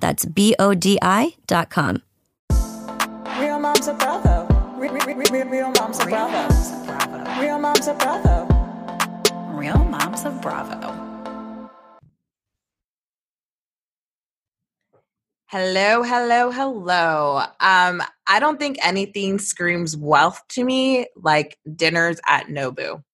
That's B O D I.com. Real moms are bravo. Real, real, real, real moms are bravo. Real moms are bravo. Real Moms of Bravo. Hello, hello, hello. Um, I don't think anything screams wealth to me like dinners at Nobu.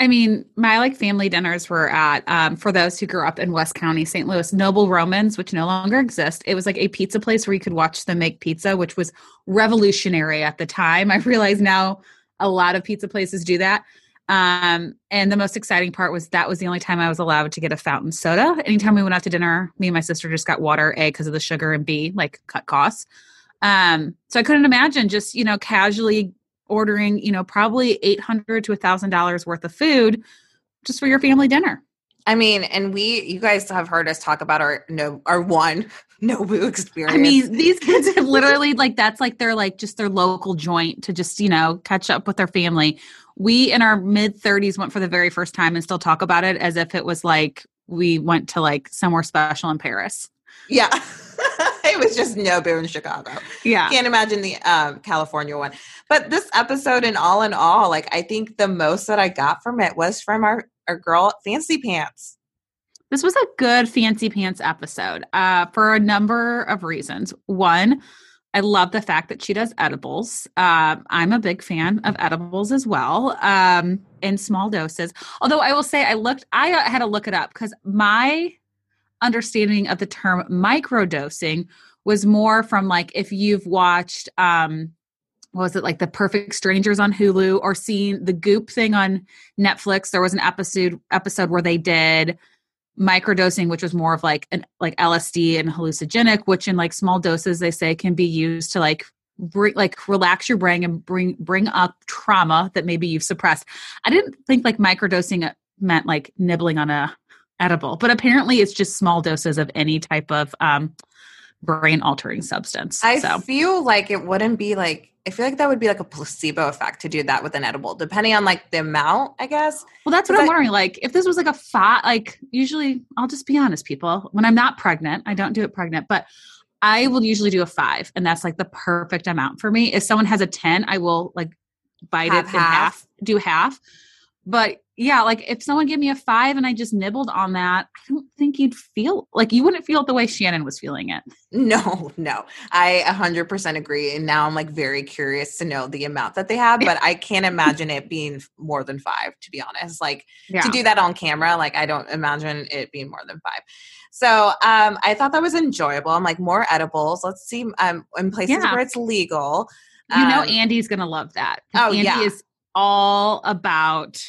I mean, my like family dinners were at um, for those who grew up in West County, St. Louis, Noble Romans, which no longer exist. It was like a pizza place where you could watch them make pizza, which was revolutionary at the time. I realize now a lot of pizza places do that. Um, and the most exciting part was that was the only time I was allowed to get a fountain soda. Anytime we went out to dinner, me and my sister just got water, A, because of the sugar, and B, like cut costs. Um, so I couldn't imagine just, you know, casually ordering, you know, probably eight hundred to a thousand dollars worth of food just for your family dinner. I mean, and we, you guys have heard us talk about our no, our one Nobu experience. I mean, these kids have literally like that's like their like just their local joint to just you know catch up with their family. We in our mid thirties went for the very first time and still talk about it as if it was like we went to like somewhere special in Paris. yeah, it was just no Nobu in Chicago. Yeah, Can't imagine the um, California one. But this episode, and all in all, like I think the most that I got from it was from our our girl Fancy Pants. this was a good fancy pants episode uh, for a number of reasons. One, I love the fact that she does edibles. Um, I'm a big fan of edibles as well, um, in small doses. Although I will say, I looked, I uh, had to look it up because my understanding of the term microdosing was more from like if you've watched, um, what was it like the Perfect Strangers on Hulu or seen the Goop thing on Netflix? There was an episode episode where they did microdosing which was more of like an like lsd and hallucinogenic which in like small doses they say can be used to like bring like relax your brain and bring bring up trauma that maybe you've suppressed i didn't think like microdosing meant like nibbling on a edible but apparently it's just small doses of any type of um brain altering substance I so feel like it wouldn't be like I feel like that would be like a placebo effect to do that with an edible, depending on like the amount, I guess. Well, that's what I'm I- wondering. Like, if this was like a five, like usually, I'll just be honest, people. When I'm not pregnant, I don't do it pregnant, but I will usually do a five, and that's like the perfect amount for me. If someone has a ten, I will like bite it in half, half. do half. But yeah, like if someone gave me a five and I just nibbled on that, I don't think you'd feel like you wouldn't feel it the way Shannon was feeling it. No, no. I 100% agree. And now I'm like very curious to know the amount that they have, but I can't imagine it being more than five, to be honest. Like Yeah. to do that on camera, like I don't imagine it being more than five. So um, I thought that was enjoyable. I'm like, more edibles. Let's see um, in places Yeah. where it's legal. You know, Um, Andy's gonna love that. Oh, Andy yeah. is all about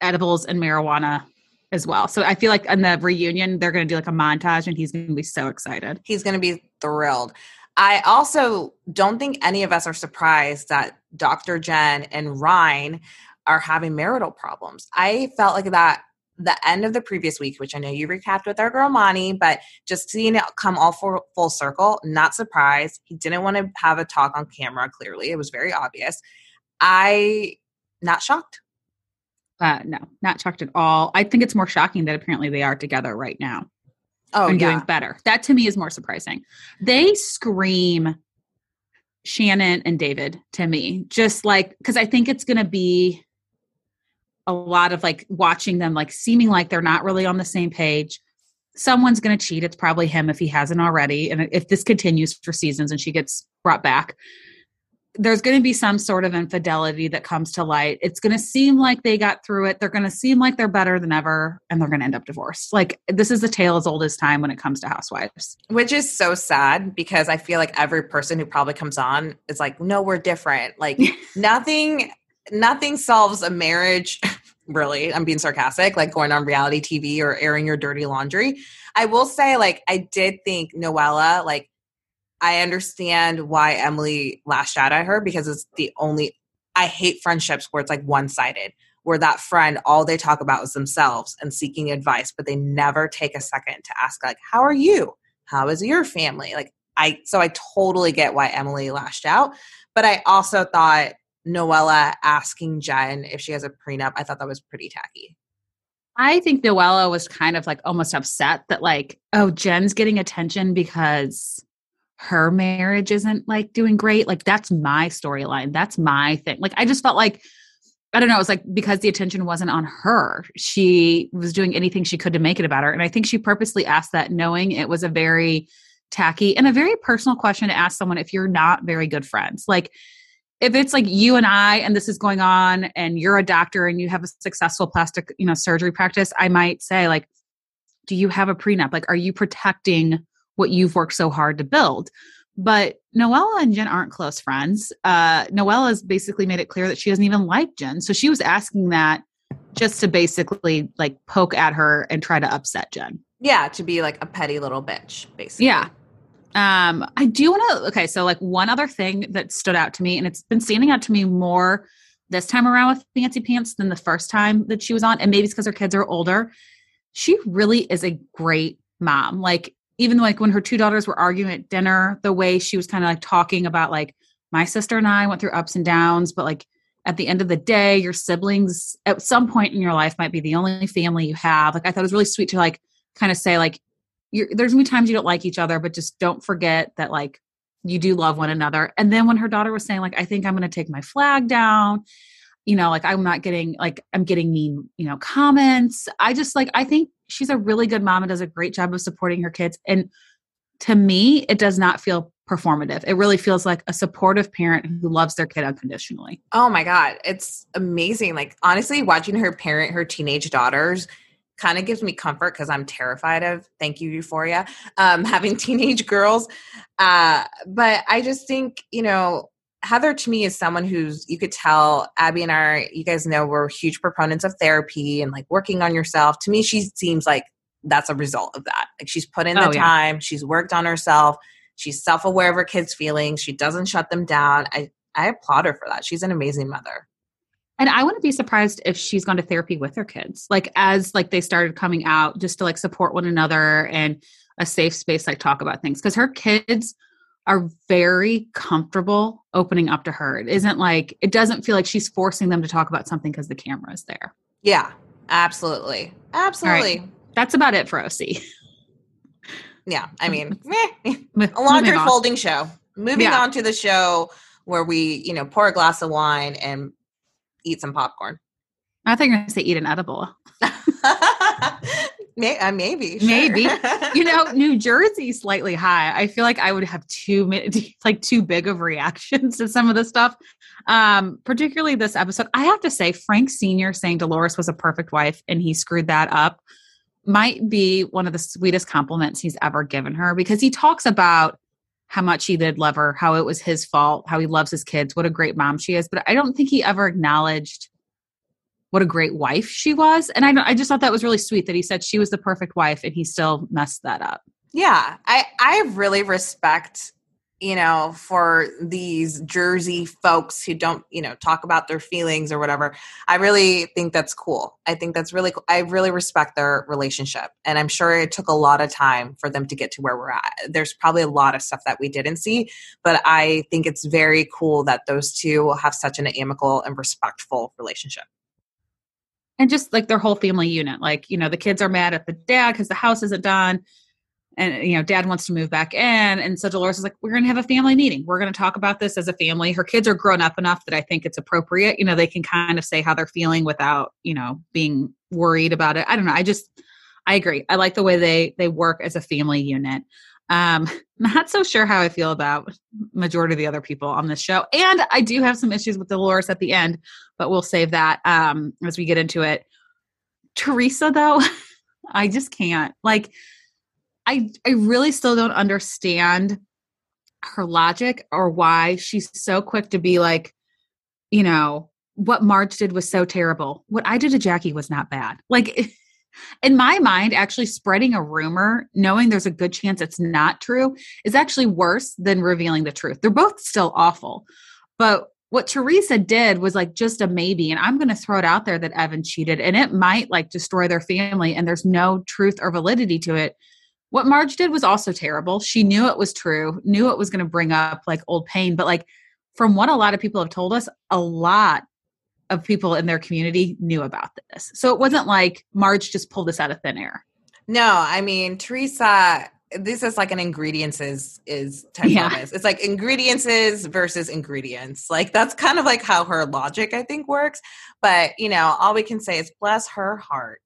edibles and marijuana as well. So I feel like in the reunion, they're gonna do like a montage, and he's gonna be so excited. he's going to be thrilled. I also don't think any of us are surprised that Dr. Jen and Ryan are having marital problems. I felt like that the end of the previous week, which I know you recapped with our girl Monty, but just seeing it come all full, full circle, not surprised. He didn't want to have a talk on camera, clearly. It was very obvious. I not shocked. Uh, no, not shocked at all. I think it's more shocking that apparently they are together right now Oh, and yeah. doing better. That to me is more surprising. They scream Shannon and David to me, just like because I think it's going to be a lot of like watching them like seeming like they're not really on the same page someone's going to cheat. It's probably him if he hasn't already. And if this continues for seasons and she gets brought back, there's going to be some sort of infidelity that comes to light. It's going to seem like they got through it. They're going to seem like they're better than ever and they're going to end up divorced. Like this is a tale as old as time when it comes to housewives. Which is so sad because I feel like every person who probably comes on is like, no, we're different. Like nothing, nothing solves a marriage. Really, I'm being sarcastic, like going on reality TV or airing your dirty laundry. I will say, like, I did think Noella, like, I understand why Emily lashed out at her because it's the only I hate friendships where it's like one sided, where that friend all they talk about is themselves and seeking advice, but they never take a second to ask, like, how are you? How is your family? Like, I so I totally get why Emily lashed out, but I also thought Noella asking Jen if she has a prenup, I thought that was pretty tacky. I think Noella was kind of like almost upset that like, oh, Jen's getting attention because her marriage isn't like doing great. Like that's my storyline. That's my thing. Like I just felt like I don't know, it was like because the attention wasn't on her. She was doing anything she could to make it about her. And I think she purposely asked that knowing it was a very tacky and a very personal question to ask someone if you're not very good friends. Like if it's like you and I and this is going on and you're a doctor and you have a successful plastic, you know, surgery practice, I might say like do you have a prenup? Like are you protecting what you've worked so hard to build? But Noella and Jen aren't close friends. Uh Noella has basically made it clear that she doesn't even like Jen. So she was asking that just to basically like poke at her and try to upset Jen. Yeah, to be like a petty little bitch, basically. Yeah. Um, I do want to. Okay, so like one other thing that stood out to me, and it's been standing out to me more this time around with Fancy Pants than the first time that she was on, and maybe it's because her kids are older. She really is a great mom. Like even like when her two daughters were arguing at dinner, the way she was kind of like talking about like my sister and I went through ups and downs, but like at the end of the day, your siblings at some point in your life might be the only family you have. Like I thought it was really sweet to like kind of say like you're, there's gonna be times you don't like each other, but just don't forget that like you do love one another. And then when her daughter was saying like, I think I'm gonna take my flag down, you know, like I'm not getting like I'm getting mean, you know, comments. I just like I think she's a really good mom and does a great job of supporting her kids. And to me, it does not feel performative. It really feels like a supportive parent who loves their kid unconditionally. Oh my God. It's amazing. Like, honestly, watching her parent her teenage daughters kind of gives me comfort because I'm terrified of, thank you, Euphoria, um, having teenage girls. Uh, but I just think, you know, Heather to me is someone who's, you could tell, Abby and I, you guys know, we're huge proponents of therapy and like working on yourself. To me, she seems like that's a result of that. Like she's put in the Oh, yeah. time, she's worked on herself, she's self aware of her kids' feelings, she doesn't shut them down. I, I applaud her for that. She's an amazing mother. And I wouldn't be surprised if she's gone to therapy with her kids, like as like they started coming out, just to like support one another and a safe space, like talk about things. Because her kids are very comfortable opening up to her. It isn't like it doesn't feel like she's forcing them to talk about something because the camera is there. Yeah, absolutely. Absolutely. That's about it for OC. Yeah, I um, mean, meh, a laundry folding show. Moving Yeah. on to the show where we, you know, pour a glass of wine and eat some popcorn. I think I'm going to say eat an edible. May- uh, maybe, sure. Maybe. you know, New Jersey slightly high. I feel like I would have too many, like too big of reactions to some of the stuff. Um, particularly this episode. I have to say, Frank Senior saying Dolores was a perfect wife and he screwed that up might be one of the sweetest compliments he's ever given her because he talks about how much he did love her, how it was his fault, how he loves his kids, what a great mom she is. But I don't think he ever acknowledged what a great wife she was. And I, I just thought that was really sweet that he said she was the perfect wife and he still messed that up. Yeah, I I really respect you know for these Jersey folks who don't you know talk about their feelings or whatever. I really think that's cool. I think that's really cool. I really respect their relationship, and I'm sure it took a lot of time for them to get to where we're at. There's probably a lot of stuff that we didn't see, but I think it's very cool that those two have such an amicable and respectful relationship. And just like their whole family unit. Like, you know, the kids are mad at the dad because the house isn't done. And, you know, dad wants to move back in. And so Dolores is like, we're going to have a family meeting. We're going to talk about this as a family. Her kids are grown up enough that I think it's appropriate. You know, they can kind of say how they're feeling without, you know, being worried about it. I don't know. I just, I agree. I like the way they they work as a family unit. Um, not so sure how I feel about majority of the other people on this show, and I do have some issues with Dolores at the end, but we'll save that um, as we get into it. Teresa, though, I just can't. Like, I I really still don't understand her logic or why she's so quick to be like, you know, what Marge did was so terrible. What I did to Jackie was not bad. Like in my mind, actually spreading a rumor, knowing there's a good chance it's not true, is actually worse than revealing the truth. They're both still awful. But what Teresa did was like just a maybe. And I'm going to throw it out there that Evan cheated and it might like destroy their family and there's no truth or validity to it. What Marge did was also terrible. She knew it was true, knew it was going to bring up like old pain. But like from what a lot of people have told us, a lot of people in their community knew about this. So it wasn't like Marge just pulled this out of thin air. No, I mean Teresa. This is like an ingredients is is type Yeah. premise. It's like ingredients versus ingredients. Like that's kind of like how her logic I think works. But you know, all we can say is bless her heart.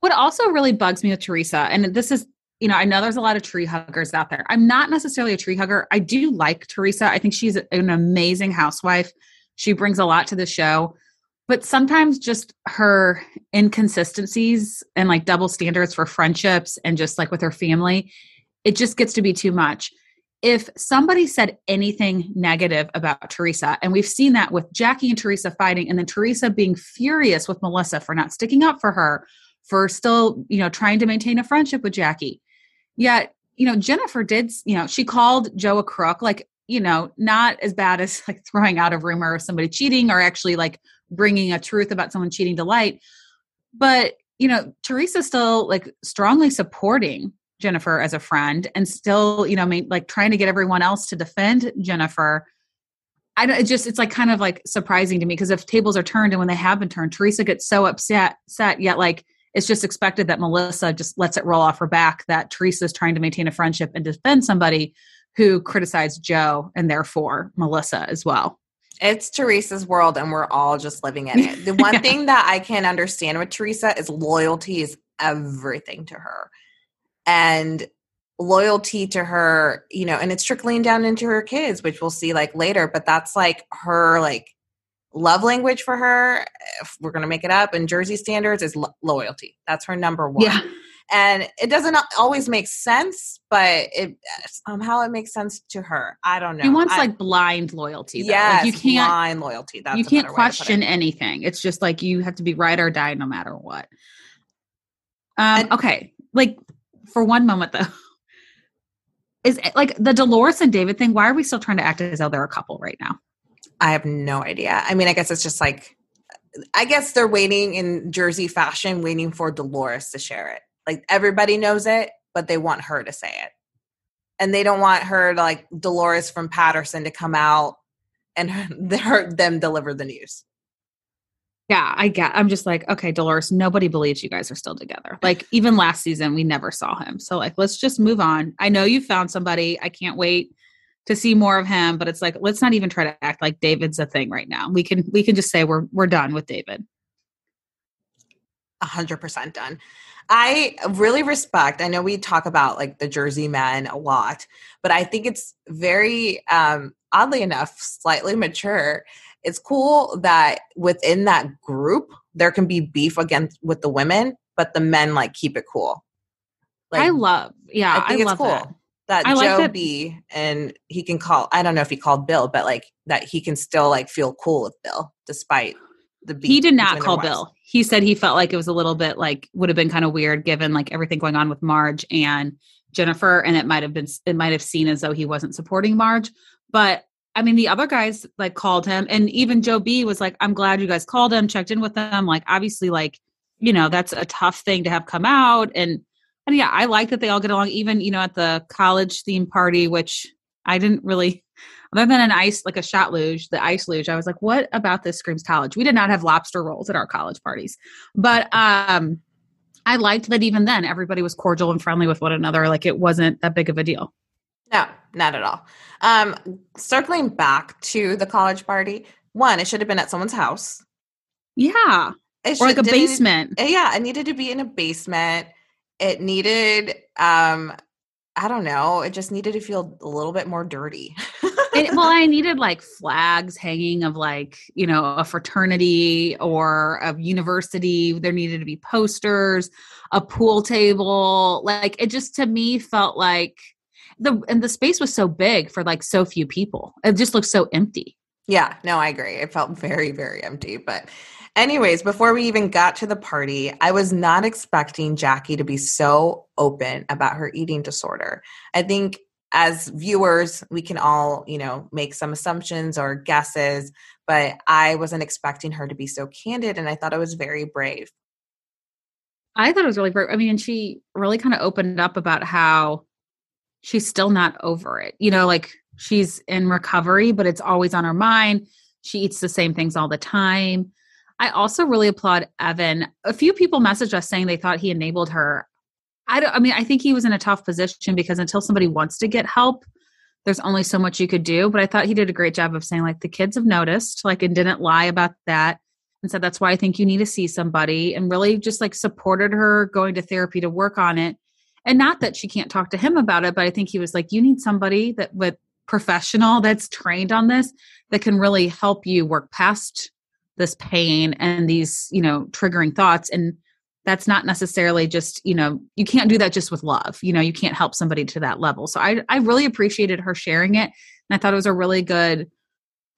What also really bugs me with Teresa, and this is, you know, I know there's a lot of tree huggers out there. I'm not necessarily a tree hugger. I do like Teresa. I think she's an amazing housewife. She brings a lot to the show. But sometimes just her inconsistencies and like double standards for friendships and just like with her family, it just gets to be too much. If somebody said anything negative about Teresa, and we've seen that with Jackie and Teresa fighting, and then Teresa being furious with Melissa for not sticking up for her, for still, you know, trying to maintain a friendship with Jackie. Yet, you know, Jennifer did, you know, she called Joe a crook, like, you know, not as bad as like throwing out a rumor of somebody cheating or actually like bringing a truth about someone cheating to light. But, you know, Teresa's still like strongly supporting Jennifer as a friend and still, you know, like trying to get everyone else to defend Jennifer. I don't, it just, it's like kind of like surprising to me because if tables are turned and when they have been turned, Teresa gets so upset, set, yet like it's just expected that Melissa just lets it roll off her back that Teresa's trying to maintain a friendship and defend somebody who criticized Joe and therefore Melissa as well. It's Teresa's world and we're all just living in it. The one Yeah. thing that I can understand with Teresa is loyalty is everything to her. And loyalty to her, you know, and it's trickling down into her kids, which we'll see like later, but that's like her like love language for her. If we're going to make it up in Jersey standards is lo- loyalty. That's her number one. Yeah. And it doesn't always make sense, but it somehow it makes sense to her. I don't know. He wants I- like blind loyalty. Yes, like you can't blind loyalty. That's you can't better way to put it. question anything. It's just like you have to be right or die no matter what. Um, And- okay, like for one moment though, is it- like the Dolores and David thing. Why are we still trying to act as though they're a couple right now? I have no idea. I mean, I guess it's just like, I guess they're waiting in Jersey fashion, waiting for Dolores to share it. Like everybody knows it, but they want her to say it. And they don't want her to like Dolores from Paterson to come out and her, them deliver the news. Yeah, I get. I'm just like, okay, Dolores. Nobody believes you guys are still together. Like even last season, we never saw him. So like, let's just move on. I know you found somebody. I can't wait to see more of him. But it's like, let's not even try to act like David's a thing right now. We can we can just say we're we're done with David. A hundred percent done. I really respect. I know we talk about like the Jersey men a lot, but I think it's very um oddly enough slightly mature. It's cool that within that group there can be beef against with the women, but the men like keep it cool. Like, I love, yeah, I I, it's love cool. that. that I like that- B and he can call I don't know if he called Bill, but like that he can still like feel cool with Bill despite the beef. He did not call. Bill. He said he felt like it was a little bit like would have been kind of weird given like everything going on with Marge and Jennifer, and it might have been it might have seen as though he wasn't supporting Marge. But I mean, the other guys like called him, and even Joe B was like, "I'm glad you guys called him, checked in with them." Like, obviously, like you know, that's a tough thing to have come out, and and yeah, I like that they all get along. Even you know, at the college theme party, which I didn't really other than an ice like a shot luge the ice luge i was like what about this screams college we did not have lobster rolls at our college parties but um i liked that even then everybody was cordial and friendly with one another like it wasn't that big of a deal No, not at all. Um, circling back to the college party, one, it should have been at someone's house. yeah It or like a it- basement. Uh, yeah it needed to be in a basement it needed um i don't know it just needed to feel a little bit more dirty It- well, I needed like flags hanging of like, you know, a fraternity or a university. There needed to be posters, a pool table. Like it just to me felt like the and the space was so big for like so few people. It just looked so empty. yeah no i agree it felt very very empty but anyways before we even got to the party i was not expecting jackie to be so open about her eating disorder i think as viewers we can all you know make some assumptions or guesses but i wasn't expecting her to be so candid and i thought it was very brave I thought it was really brave. I mean, and she really kind of opened up about how she's still not over it. You know, like she's in recovery, but it's always on her mind. She eats the same things all the time. I also really applaud Evan. A few people messaged us saying they thought he enabled her. I don't I mean, I think he was in a tough position because until somebody wants to get help, there's only so much you could do. But I thought he did a great job of saying, like, the kids have noticed, like, and didn't lie about that and said that's why I think you need to see somebody and really just like supported her going to therapy to work on it. And not that she can't talk to him about it, but I think he was like, you need somebody that with professional that's trained on this that can really help you work past this pain and these, you know, triggering thoughts. And that's not necessarily just, you know, you can't do that just with love. You know, you can't help somebody to that level. So I I really appreciated her sharing it. And I thought it was a really good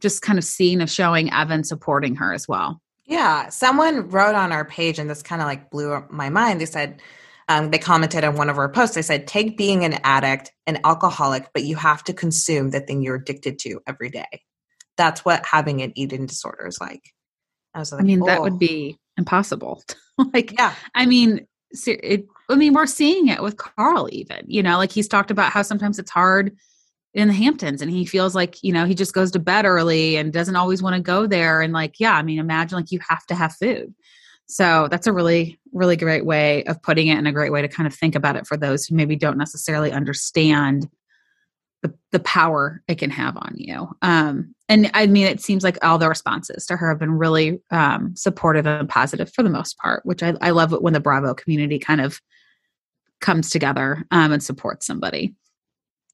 just kind of scene of showing Evan supporting her as well. Yeah, someone wrote on our page, and this kind of like blew my mind. They said, um, they commented on one of our posts. They said, take being an addict, an alcoholic, but you have to consume the thing you're addicted to every day. That's what having an eating disorder is like. I was like, I mean, that "Oh." would be impossible. like, yeah, I mean, it, I mean, we're seeing it with Carl, even, you know, like he's talked about how sometimes it's hard in the Hamptons and he feels like, you know, he just goes to bed early and doesn't always want to go there. And like, yeah, I mean, imagine like you have to have food. So that's a really, really great way of putting it and a great way to kind of think about it for those who maybe don't necessarily understand the, the power it can have on you. Um, and I mean, it seems like all the responses to her have been really um, supportive and positive for the most part, which I, I love it when the Bravo community kind of comes together um, and supports somebody.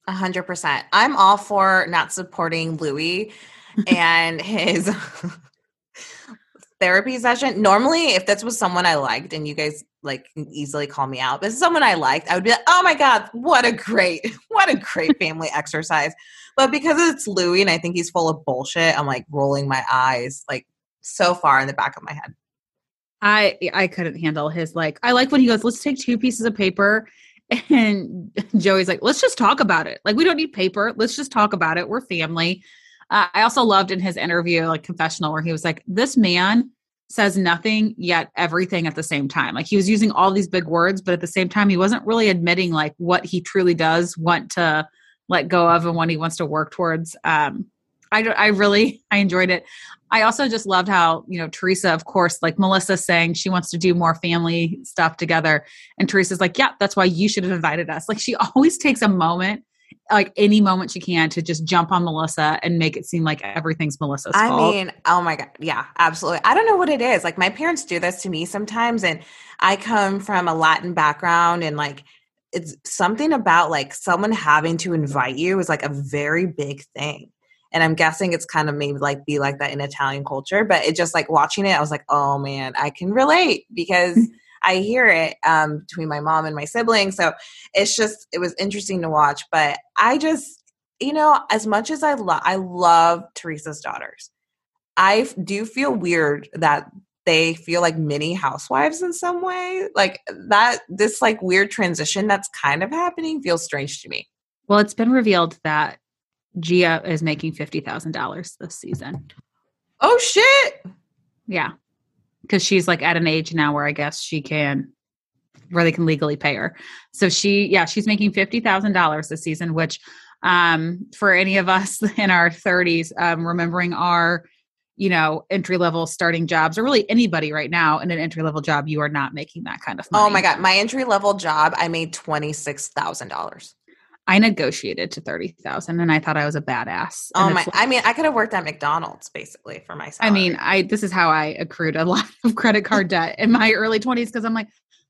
a hundred percent. I'm all for not supporting Luis and his therapy session. Normally, if this was someone I liked, and you guys like easily call me out, but someone I liked, I would be like, "Oh my god, what a great, what a great family exercise!" But because it's Luis, and I think he's full of bullshit, I'm like rolling my eyes like so far in the back of my head. I I couldn't handle his like. I like when he goes, "Let's take two pieces of paper," and Joey's like, "Let's just talk about it. Like we don't need paper. Let's just talk about it. We're family." Uh, I also loved in his interview, like confessional, where he was like, "This man says nothing yet everything at the same time." Like he was using all these big words, but at the same time, he wasn't really admitting like what he truly does want to let go of and what he wants to work towards. Um, I I really I enjoyed it. I also just loved how, you know, Teresa, of course, like Melissa saying she wants to do more family stuff together. And Teresa's like, yeah, that's why you should have invited us. Like she always takes a moment, like any moment she can to just jump on Melissa and make it seem like everything's Melissa's I fault. mean, oh my god, yeah, absolutely. I don't know what it is. Like my parents do this to me sometimes, and I come from a Latin background, and like it's something about like someone having to invite you is like a very big thing. And I'm guessing it's kind of maybe like be like that in Italian culture, but it just like watching it, I was like, oh man, I can relate because I hear it um, between my mom and my siblings. So it's just it was interesting to watch. But I just you know, as much as I love I love Teresa's daughters, I do feel weird that they feel like mini housewives in some way. Like that this like weird transition that's kind of happening feels strange to me. well, it's been revealed that Gia is making $50,000 this season. Oh shit. Yeah. Because she's like at an age now where I guess she can, where they can legally pay her. So she, yeah, she's making $50,000 this season, which um, for any of us in our 30s, um, remembering our, you know, entry level starting jobs, or really anybody right now in an entry level job, you are not making that kind of money. Oh my god, my entry level job, I made twenty six thousand dollars. I negotiated to 30,000 and I thought I was a badass. Oh my! it's I mean, I could have worked at McDonald's basically for myself. I mean, I this is how I accrued a lot of credit card debt in my early 20s because I'm like,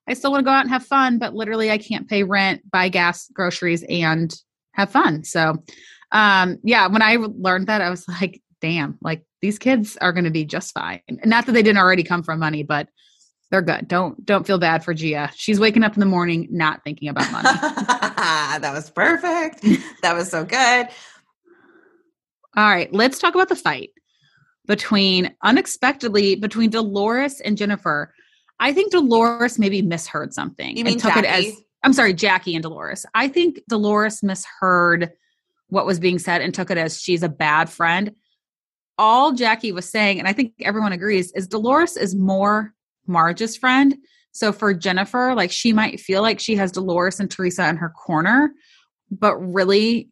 I still want to go out and have fun, but literally I can't pay rent, buy gas, groceries, and have fun. So, um, yeah, when I learned that, I was like, damn, like these kids are going to be just fine. Not that they didn't already come from money, but they're good. Don't don't feel bad for Gia. She's waking up in the morning not thinking about money. that was perfect. That was so good. All right, let's talk about the fight between unexpectedly between Dolores and Jennifer. I think Dolores maybe misheard something. You mean and took it as Jackie? I'm sorry, Jackie and Dolores. I think Dolores misheard what was being said and took it as she's a bad friend. All Jackie was saying, and I think everyone agrees, is Dolores is more Marge's friend. So for Jennifer, like she might feel like she has Dolores and Teresa in her corner, but really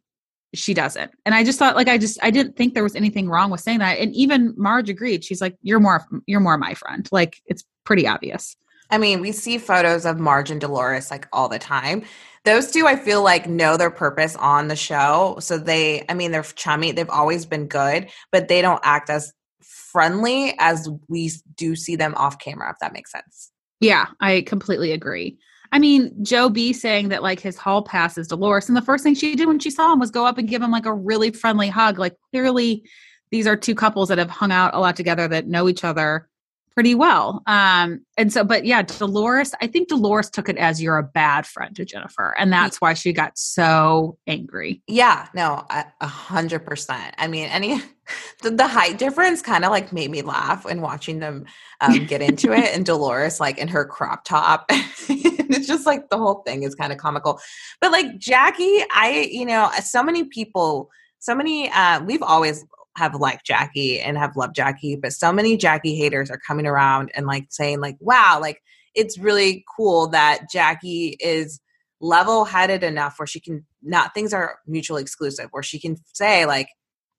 she doesn't. And I just thought like I just I didn't think there was anything wrong with saying that. And even Marge agreed. She's like, You're more you're more my friend. Like it's pretty obvious. I mean, we see photos of Marge and Dolores like all the time. Those two, I feel like, know their purpose on the show. So they, I mean, they're chummy. They've always been good, but they don't act as friendly as we do see them off camera, if that makes sense. Yeah, I completely agree. I mean, Joe B saying that like his hall pass is Dolores, and the first thing she did when she saw him was go up and give him like a really friendly hug. Like clearly, these are two couples that have hung out a lot together that know each other pretty well. Um, and so, but yeah, Dolores, I think Dolores took it as you're a bad friend to Jennifer, and that's why she got so angry. Yeah, no, a hundred percent. I mean, any the, the height difference kind of like made me laugh when watching them um, get into it, and Dolores like in her crop top. it's just like the whole thing is kind of comical. But like Jackie, I you know, so many people, so many. Uh, we've always have liked Jackie and have loved Jackie, but so many Jackie haters are coming around and like saying like, wow, like it's really cool that Jackie is level headed enough where she can not things are mutually exclusive where she can say like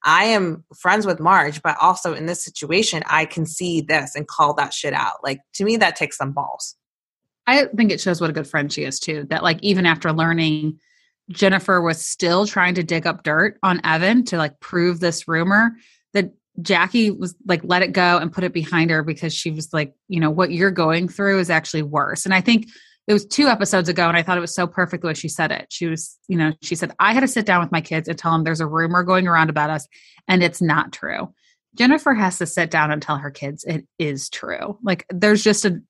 i am friends with marge but also in this situation i can see this and call that shit out like to me that takes some balls I think it shows what a good friend she is too. That like even after learning Jennifer was still trying to dig up dirt on Evan to like prove this rumor that Jackie was like let it go and put it behind her because she was like, you know, what you're going through is actually worse. And I think it was two episodes ago and I thought it was so perfect the way she said it. She was, you know, she said, I had to sit down with my kids and tell them there's a rumor going around about us and it's not true. Jennifer has to sit down and tell her kids it is true. Like there's just a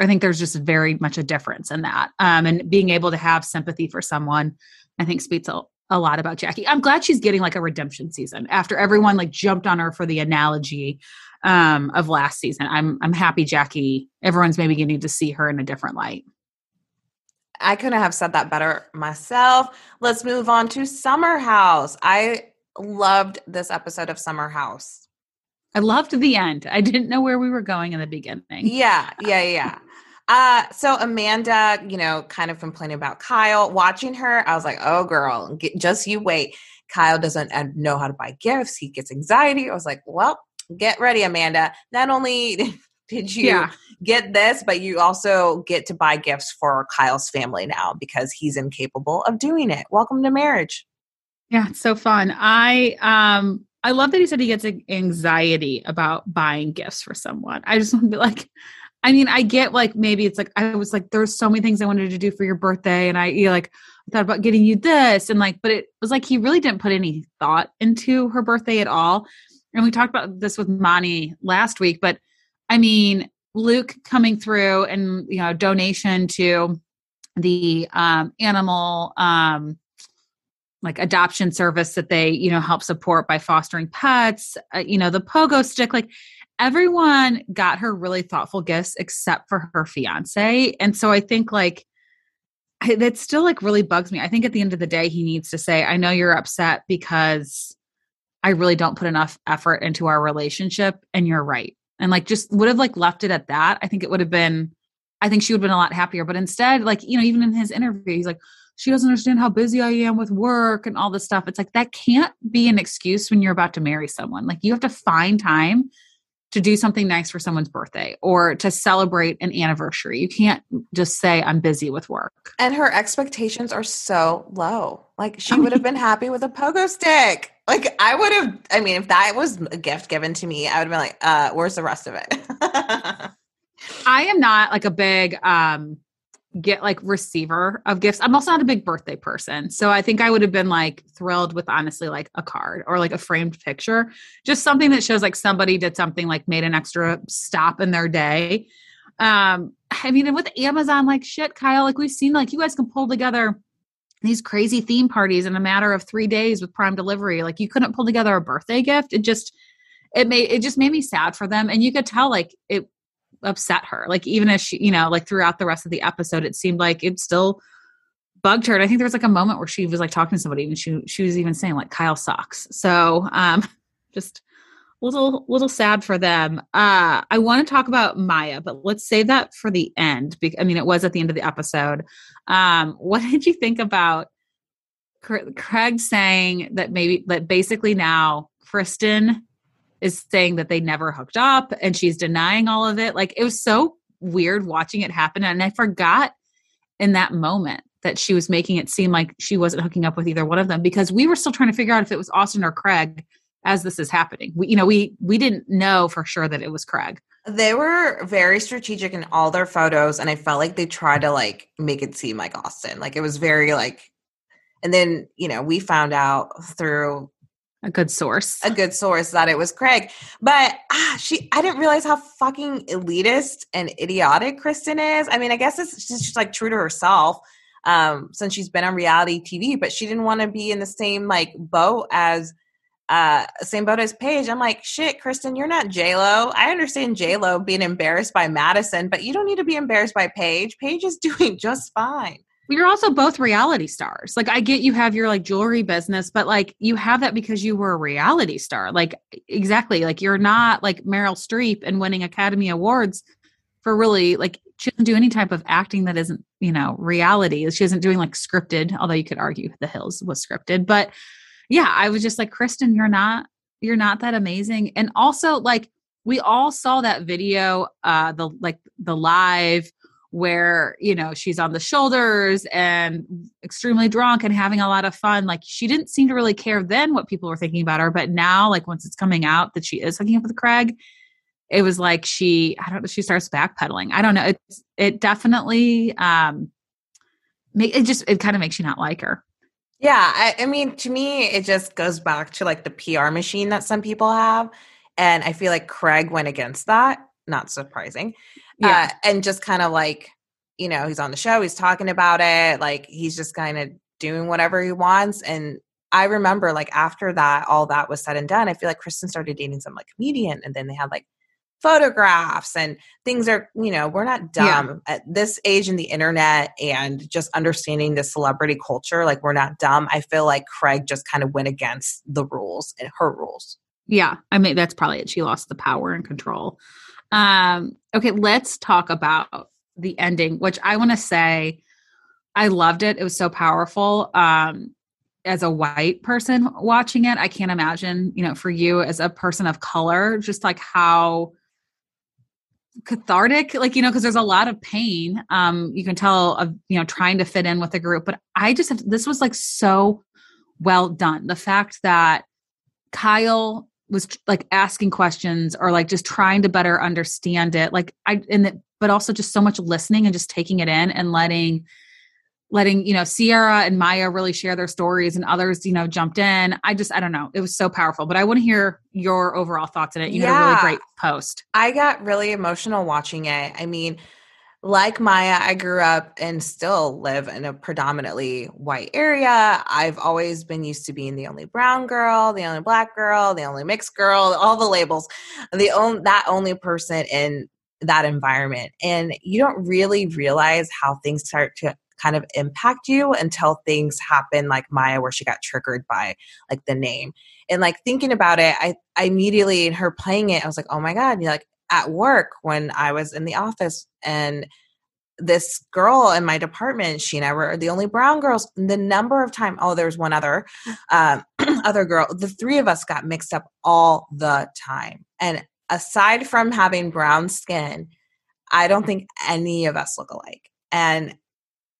I think there's just very much a difference in that. Um, and being able to have sympathy for someone, I think speaks a, a lot about Jackie. I'm glad she's getting like a redemption season after everyone like jumped on her for the analogy um, of last season. I'm I'm happy Jackie. Everyone's maybe getting to see her in a different light. i couldn't have said that better myself let's move on to summer house i loved this episode of summer house I loved the end. I didn't know where we were going in the beginning. Yeah, yeah, yeah. Uh, so Amanda, you know, kind of complaining about Kyle. Watching her, I was like, "Oh, girl, get, just you wait." Kyle doesn't uh, know how to buy gifts. He gets anxiety. I was like, "Well, get ready, Amanda. Not only did you Yeah. get this, but you also get to buy gifts for Kyle's family now because he's incapable of doing it. Welcome to marriage." Yeah, it's so fun. I um I love that he said he gets anxiety about buying gifts for someone. I just want to be like, I mean, I get like maybe it's like I was like, there's so many things I wanted to do for your birthday, and I you know, like I thought about getting you this, and like, but it was like he really didn't put any thought into her birthday at all. And we talked about this with Monty last week, but I mean, Luke coming through and you know donation to the um animal um like adoption service that they you know help support by fostering pets uh, you know the pogo stick like everyone got her really thoughtful gifts except for her fiance. And so i think like that still like really bugs me. I think at the end of the day he needs to say i know you're upset because i really don't put enough effort into our relationship and you're right. And like just would have like left it at that. I think it would have been i think she would have been a lot happier. But instead like you know even in his interview he's like she doesn't understand how busy I am with work and all this stuff. It's like that can't be an excuse when you're about to marry someone. Like you have to find time to do something nice for someone's birthday or to celebrate an anniversary. You can't just say I'm busy with work. And her expectations are so low. Like she would have been happy with a pogo stick. Like I would have I mean if that was a gift given to me, I would have been like, uh, where's the rest of it? I am not like a big um get like receiver of gifts. I'm also not a big birthday person. So I think I would have been like thrilled with honestly like a card or like a framed picture. Just something that shows like somebody did something like made an extra stop in their day. Um I mean with Amazon like shit Kyle like we've seen like you guys can pull together these crazy theme parties in a matter of 3 days with prime delivery. Like you couldn't pull together a birthday gift. It just it made it just made me sad for them and you could tell like it upset her. Like even as she, you know, like throughout the rest of the episode, it seemed like it still bugged her. And I think there was like a moment where she was like talking to somebody and she she was even saying like Kyle sucks. So um just little little sad for them. Uh I want to talk about Mya, but let's save that for the end. Because I mean it was at the end of the episode. Um what did you think about Craig saying that maybe that basically now Kristen is saying that they never hooked up and she's denying all of it. Like it was so weird watching it happen. And I forgot in that moment that she was making it seem like she wasn't hooking up with either one of them because we were still trying to figure out if it was Austin or Craig as this is happening. We, you know, we we didn't know for sure that it was Craig. They were very strategic in all their photos, and I felt like they tried to like make it seem like Austin. Like it was very like, and then you know we found out through a good source. A good source that it was craig. But ah, she i didn't realize how fucking elitist and idiotic kristen is. I mean i guess it's just like true to herself um since she's been on reality tv but she didn't want to be in the same like boat as uh same boat as paige. I'm like shit kristen you're not j-lo. I understand j-lo being embarrassed by madison but you don't need to be embarrassed by paige. Paige is doing just fine you're also both reality stars. Like I get you have your like jewelry business, but like you have that because you were a reality star. Like exactly, like you're not like Meryl Streep and winning Academy Awards for really like she doesn't do any type of acting that isn't, you know, reality. She isn't doing like scripted, although you could argue The Hills was scripted. But yeah, I was just like, Kristen, you're not you're not that amazing. And also like we all saw that video, uh the like the live where you know she's on the shoulders and extremely drunk and having a lot of fun like she didn't seem to really care then what people were thinking about her but now like once it's coming out that she is hooking up with craig it was like she i don't know she starts backpedaling. I don't know it's it definitely um it just it kind of makes you not like her. Yeah I, I mean to me it just goes back to like the pr machine that some people have and i feel like craig went against that not surprising yeah. Uh, and just kind of like, you know, he's on the show, he's talking about it, like he's just kind of doing whatever he wants. And I remember like after that, all that was said and done, I feel like Kristen started dating some like comedian and then they had like photographs and things are, you know, we're not dumb yeah. at this age in the internet and just understanding the celebrity culture. Like we're not dumb. I feel like Craig just kind of went against the rules and her rules. Yeah. I mean, that's probably it. She lost the power and control. Um, okay, let's talk about the ending, which I want to say I loved it. It was so powerful. Um, as a white person watching it, I can't imagine, you know, for you as a person of color, just like how cathartic like you know because there's a lot of pain um you can tell of you know trying to fit in with the group but i just have, this was like so well done the fact that kyle was like asking questions or like just trying to better understand it like i and that but also just so much listening and just taking it in and letting letting you know ciara and mya really share their stories and others you know jumped in. I just i don't know. It was so powerful but i want to hear your overall thoughts on it. You yeah. had a really great post. I got really emotional watching it. I mean like Mya, I grew up and still live in a predominantly white area. I've always been used to being the only brown girl, the only black girl, the only mixed girl, all the labels, the only that only person in that environment. And you don't really realize how things start to kind of impact you until things happen like Mya where she got triggered by like the name. And like thinking about it, I, I immediately in her playing it, I was like, oh my God, you're like at work when I was in the office and this girl in my department, she and I were the only brown girls. The number of time, oh, there's one other, um, other girl. The three of us got mixed up all the time, and aside from having brown skin, I don't think any of us look alike. And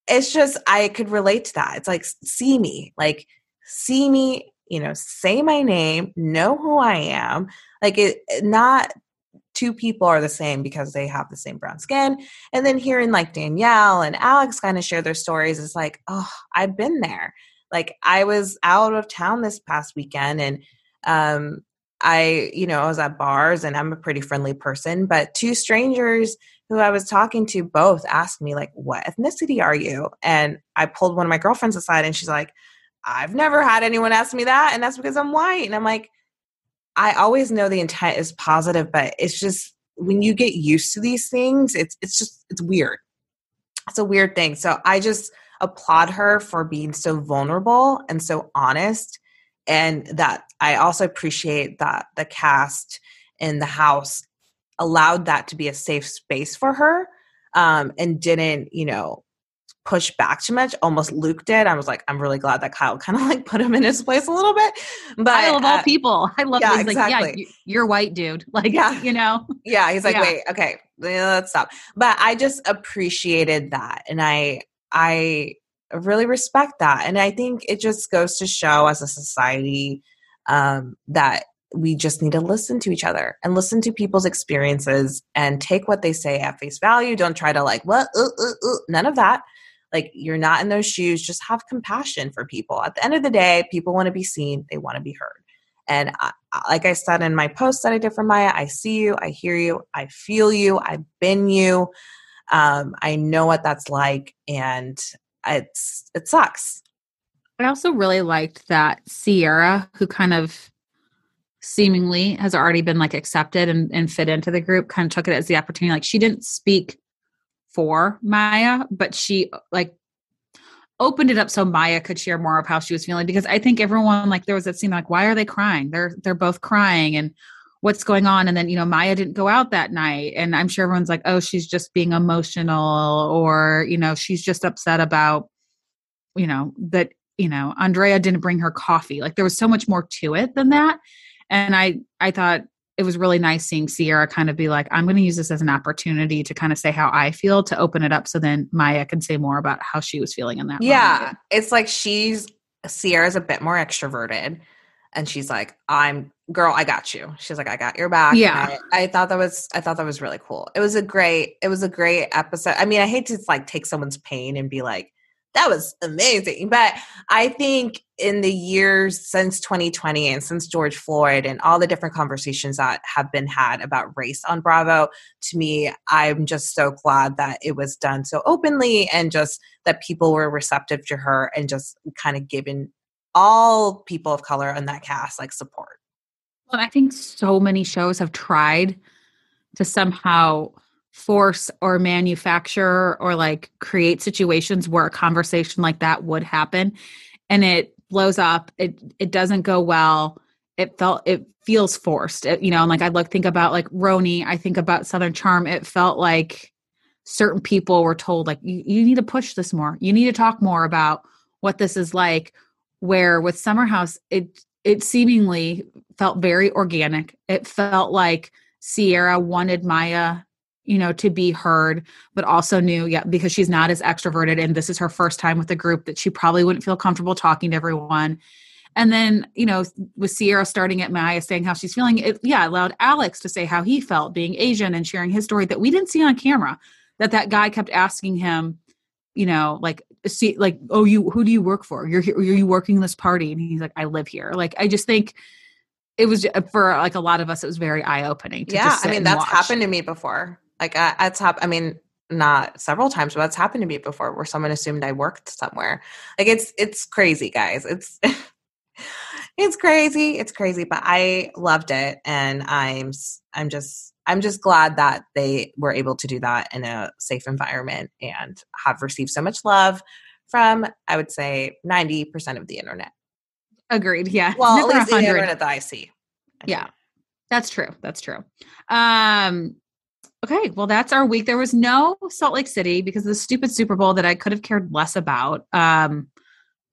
it's just, I could relate to that. It's like, see me, like, see me, you know, say my name, know who I am. Like, it, not two people are the same because they have the same brown skin. And then hearing like Danielle and Alex kind of share their stories is like, oh, I've been there. Like I was out of town this past weekend and um I, you know, I was at bars and I'm a pretty friendly person, but two strangers who I was talking to both asked me like, "What ethnicity are you?" And I pulled one of my girlfriends aside and she's like, "I've never had anyone ask me that, and that's because I'm white." And I'm like, I always know the intent is positive, but it's just when you get used to these things, it's it's just it's weird. It's a weird thing. So I just applaud her for being so vulnerable and so honest and that I also appreciate that the cast in the house allowed that to be a safe space for her um, and didn't, you know, push back too much. Almost Luke did. I was like, I'm really glad that Kyle kind of like put him in his place a little bit. But I love all uh, people. I love yeah, exactly. Like, yeah, you're white, dude. Like, yeah, you know. Yeah, he's like, Yeah. wait, okay, let's stop. But I just appreciated that, and I I really respect that, and I think it just goes to show as a society um, that we just need to listen to each other and listen to people's experiences and take what they say at face value. Don't try to like what uh, uh, uh, none of that. Like you're not in those shoes. Just have compassion for people. At the end of the day, people want to be seen. They want to be heard. And I, like I said in my post that I did for Mya, I see you, I hear you, I feel you, I've been you. Um, I know what that's like, and it's it sucks. I also really liked that Ciara, who kind of seemingly has already been like accepted and, and fit into the group, kind of took it as the opportunity. Like she didn't speak for Mya, but she like opened it up so Mya could share more of how she was feeling. Because I think everyone like there was that scene like, why are they crying? They're they're both crying and what's going on? And then, you know, Mya didn't go out that night. And I'm sure everyone's like, oh, she's just being emotional, or, you know, she's just upset about, you know, that you know andrea didn't bring her coffee like there was so much more to it than that and i i thought it was really nice seeing ciara kind of be like i'm going to use this as an opportunity to kind of say how i feel to open it up so then mya can say more about how she was feeling in that Yeah, moment. it's like she's Ciara's a bit more extroverted, and she's like, "I'm girl, I got you." She's like, "I got your back." Yeah. I, I thought that was I thought that was really cool. It was a great it was a great episode. I mean, I hate to like take someone's pain and be like, "That was amazing," but I think in the years since 2020 and since George Floyd and all the different conversations that have been had about race on Bravo, to me, I'm just so glad that it was done so openly and just that people were receptive to her and just kind of given all people of color on that cast like support. Well, I think so many shows have tried to somehow force or manufacture or like create situations where a conversation like that would happen. And it blows up. It it doesn't go well. It felt it feels forced. It, you know and like i look think about like RHONY. I think about southern charm. It felt like certain people were told like you, you need to push this more. You need to talk more about what this is like. Where with summer house it it seemingly felt very organic. It felt like ciara wanted mya you know to be heard but also knew yeah because she's not as extroverted and this is her first time with a group that she probably wouldn't feel comfortable talking to everyone and then you know with ciara starting at mya saying how she's feeling it yeah allowed alex to say how he felt being asian and sharing his story that we didn't see on camera that that guy kept asking him you know like see like oh you who do you work for you're here are you working this party and he's like i live here like i just think it was uh, for like a lot of us it was very eye-opening to yeah, I mean that's watch. happened to me before. Like I, that's happened. I mean, not several times, but that's happened to me before, where someone assumed I worked somewhere. Like it's it's crazy, guys. It's it's crazy. It's crazy, but I loved it, and I'm I'm just I'm just glad that they were able to do that in a safe environment and have received so much love from I would say ninety percent of the internet. agreed yeah Well, at never least the 100. internet that I see. Yeah. That's true. That's true. Um okay, well that's our week. There was no Salt Lake City because of the stupid Super Bowl that I could have cared less about. Um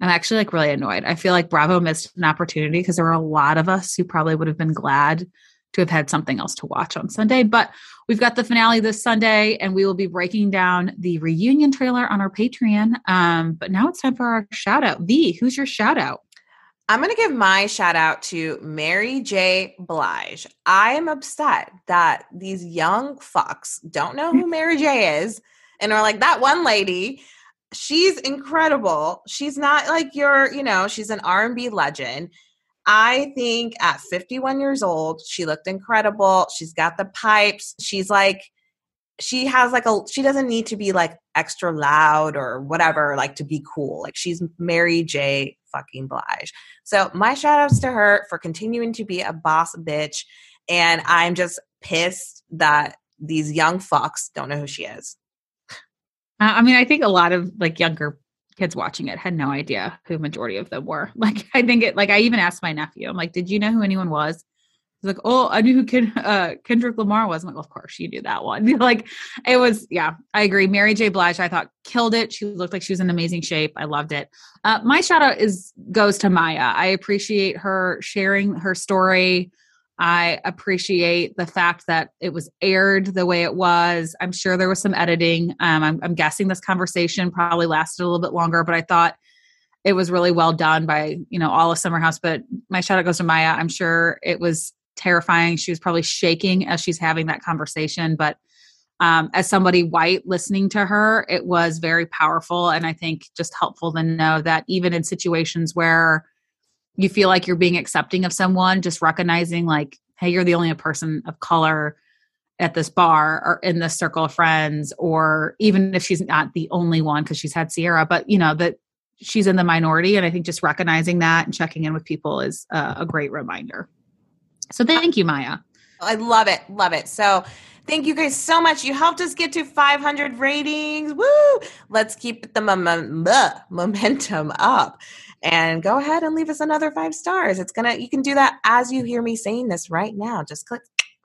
I'm actually like really annoyed. I feel like Bravo missed an opportunity because there were a lot of us who probably would have been glad to have had something else to watch on Sunday. But we've got the finale this Sunday, and we will be breaking down the reunion trailer on our Patreon. Um, but now it's time for our shout out. V, who's your shout out? I'm going to give my shout out to Mary J. Blige. I am upset that these young fucks don't know who Mary J. is and are like, that one lady, she's incredible. She's not like your, you know, she's an R&B legend. I think at 51 years old, she looked incredible. She's got the pipes. She's like, she has like a, she doesn't need to be like extra loud or whatever, like to be cool. Like she's Mary J. fucking Blige. So my shout outs to her for continuing to be a boss bitch. And I'm just pissed that these young fucks don't know who she is. I mean, I think a lot of like younger kids watching it had no idea who majority of them were. Like, I think it, like, I even asked my nephew, I'm like, did you know who anyone was? Like, oh, I knew who Ken, uh, Kendrick Lamar was. I'm like, well, of course you knew that one. like, it was, yeah, I agree. Mary J. Blige, I thought killed it. She looked like she was in amazing shape. I loved it. Uh, my shout out is goes to Mya. I appreciate her sharing her story. I appreciate the fact that it was aired the way it was. I'm sure there was some editing. Um, I'm, I'm guessing this conversation probably lasted a little bit longer, but I thought it was really well done by you know all of Summer House. But my shout out goes to Mya. I'm sure it was terrifying. She was probably shaking as she's having that conversation, but um, as somebody white listening to her, it was very powerful, and I think just helpful to know that even in situations where you feel like you're being accepting of someone, just recognizing like, hey, you're the only person of color at this bar or in this circle of friends, or even if she's not the only one because she's had Ciara, but you know that she's in the minority, and I think just recognizing that and checking in with people is uh, a great reminder. So thank you, Mya. I love it. Love it. So thank you guys so much. You helped us get to 500 ratings. Woo! Let's keep the mom- momentum up and go ahead and leave us another five stars. It's gonna, you can do that as you hear me saying this right now. Just click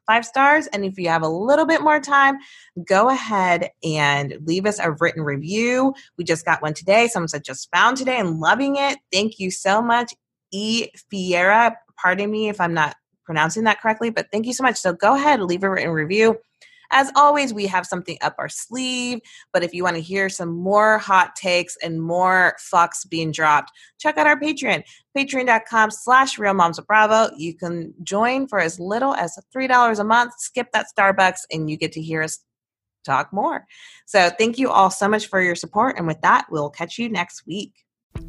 five stars. And if you have a little bit more time, go ahead and leave us a written review. We just got one today. Someone said just found today and loving it. Thank you so much. E. Fiera, pardon me if I'm not pronouncing that correctly, but thank you so much. So go ahead, leave a written review. As always, we have something up our sleeve, but if you want to hear some more hot takes and more fucks being dropped, check out our Patreon, patreon.com slash real moms of Bravo. You can join for as little as $3 a month, skip that Starbucks, and you get to hear us talk more. So thank you all so much for your support. And with that, we'll catch you next week.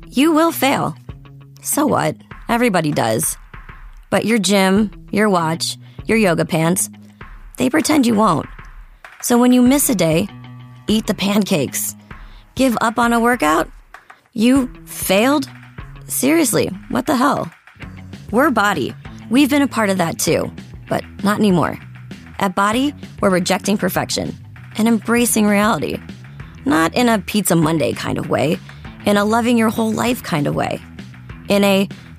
You will fail. So what? Everybody does. But your gym, your watch, your yoga pants, they pretend you won't. So when you miss a day, eat the pancakes. Give up on a workout? You failed? Seriously, what the hell? We're BODi. We've been a part of that too, but not anymore. At BODi, we're rejecting perfection and embracing reality. Not in a Pizza Monday kind of way, in a loving your whole life kind of way. In a